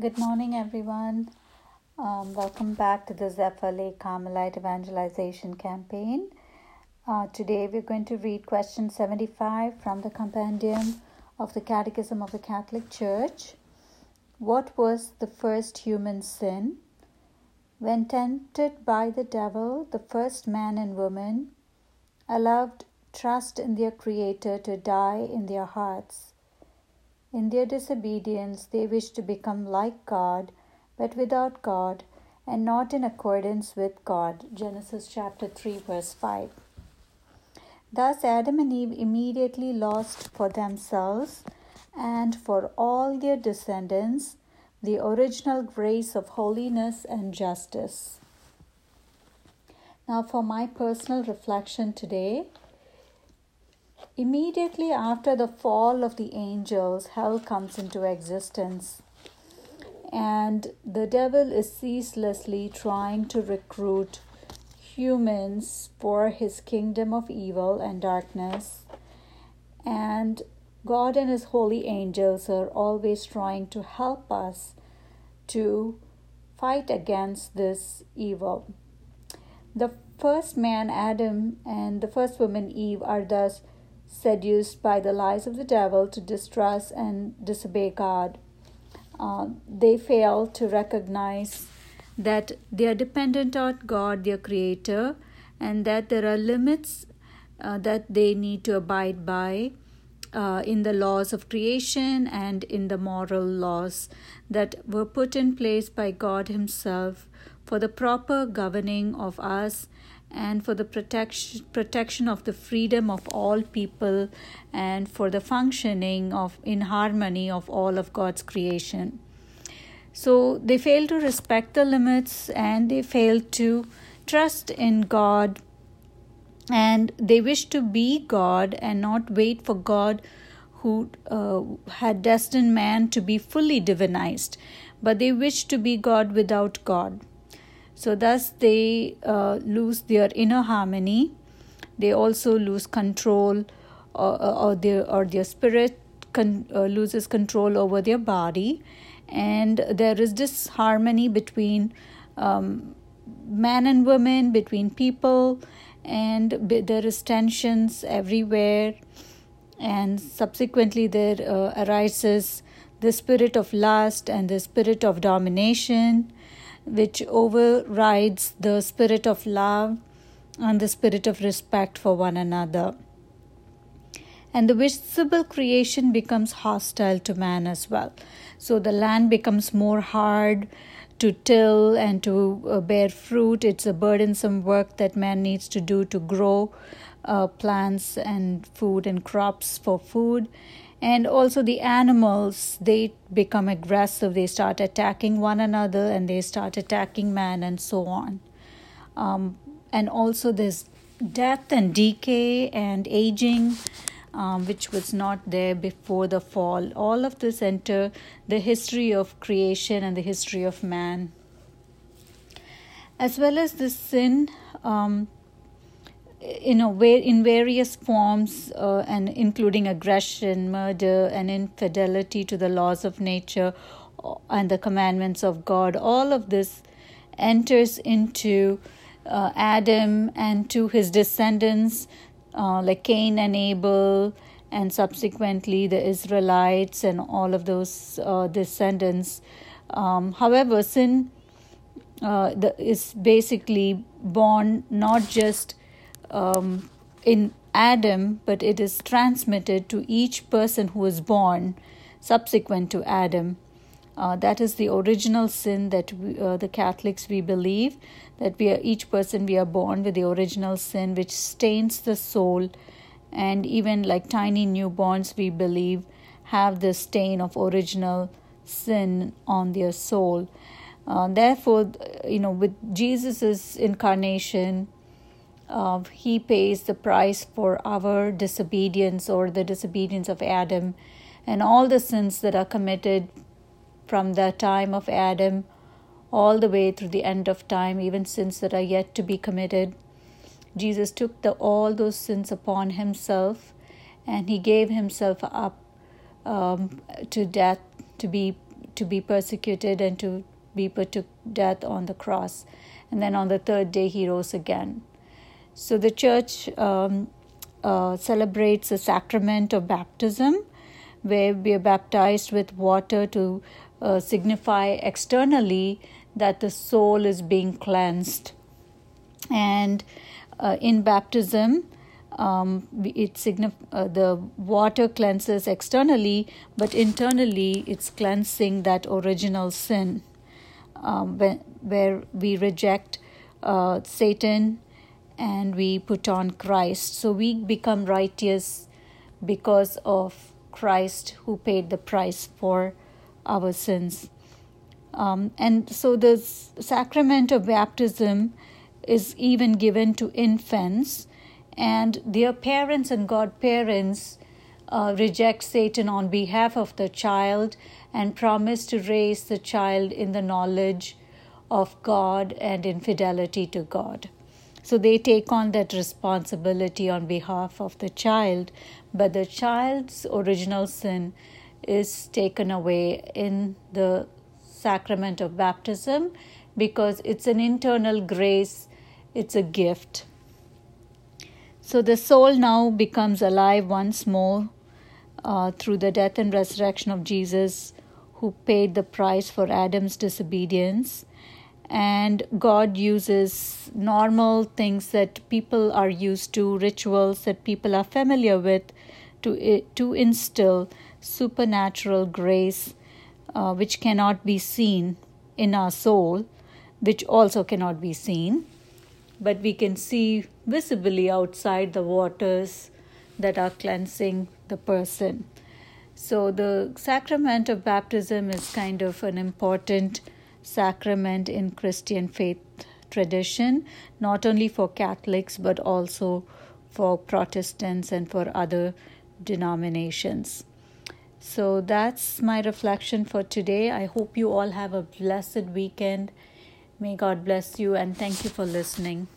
Good morning, everyone. Um, welcome back to the Zephyr Lake Carmelite Evangelization Campaign. Uh, today we're going to read question 75 from the Compendium of the Catechism of the Catholic Church. What was the first human sin? When tempted by the devil, the first man and woman allowed trust in their Creator to die in their hearts. In their disobedience, they wish to become like God, but without God, and not in accordance with God. Genesis chapter 3, verse 5. Thus, Adam and Eve immediately lost for themselves and for all their descendants the original grace of holiness and justice. Now, for my personal reflection today, immediately after the fall of the angels, hell comes into existence. And the devil is ceaselessly trying to recruit humans for his kingdom of evil and darkness. And God and his holy angels are always trying to help us to fight against this evil. The first man, Adam, and the first woman, Eve, are thus seduced by the lies of the devil to distrust and disobey God. Uh, they fail to recognize that they are dependent on God, their Creator, and that there are limits uh, that they need to abide by uh, in the laws of creation and in the moral laws that were put in place by God Himself for the proper governing of us and for the protection protection of the freedom of all people and for the functioning of in harmony of all of God's creation. So they fail to respect the limits and they fail to trust in God and they wish to be God and not wait for God who uh, had destined man to be fully divinized, but they wish to be God without God. So, thus, they uh, lose their inner harmony. They also lose control, or, uh, uh, or their or their spirit con- uh, loses control over their body, and there is disharmony between um, man and woman, between people, and there is tensions everywhere, and subsequently there uh, arises the spirit of lust and the spirit of domination which overrides the spirit of love and the spirit of respect for one another. And the visible creation becomes hostile to man as well. So the land becomes more hard to till and to uh, bear fruit. It's a burdensome work that man needs to do to grow uh, plants and food and crops for food and also the animals they become aggressive. They start attacking one another and they start attacking man and so on. Um, and also there's death and decay and aging um, which was not there before the fall. All of this enter the history of creation and the history of man. As well as the sin um, you know in various forms uh, and including aggression murder and infidelity to the laws of nature uh, and the commandments of god all of this enters into uh, adam and to his descendants uh, like cain and abel and subsequently the israelites and all of those uh, descendants. Um, however sin uh, the, is basically born not just um, in Adam, but it is transmitted to each person who is born subsequent to Adam. Uh, that is the original sin that we, uh, the Catholics we believe that we are each person we are born with the original sin which stains the soul, and even like tiny newborns we believe have the stain of original sin on their soul. Uh, therefore, you know, with Jesus's incarnation, uh, he pays the price for our disobedience or the disobedience of Adam and all the sins that are committed from the time of Adam all the way through the end of time, even sins that are yet to be committed. Jesus took the, all those sins upon himself and he gave himself up um, to death to be to be persecuted and to be put to death on the cross. And then on the third day, he rose again. So the church um, uh, celebrates the sacrament of baptism, where we are baptized with water to uh, signify externally that the soul is being cleansed. And uh, in baptism, um, it signif- uh, the water cleanses externally, but internally it's cleansing that original sin, um, where, where we reject uh, Satan and we put on Christ. So we become righteous because of Christ who paid the price for our sins. Um, and so the sacrament of baptism is even given to infants, and their parents and godparents uh, reject Satan on behalf of the child and promise to raise the child in the knowledge of God and in fidelity to God. So they take on that responsibility on behalf of the child, but the child's original sin is taken away in the sacrament of baptism because it's an internal grace, it's a gift. So the soul now becomes alive once more uh, through the death and resurrection of Jesus, who paid the price for Adam's disobedience. And God uses normal things that people are used to, rituals that people are familiar with, to, to instill supernatural grace uh, which cannot be seen in our soul, which also cannot be seen, but we can see visibly outside the waters that are cleansing the person. So, the sacrament of baptism is kind of an important sacrament in Christian faith tradition, not only for Catholics but also for Protestants and for other denominations. So that's my reflection for today. I hope you all have a blessed weekend. May God bless you and thank you for listening.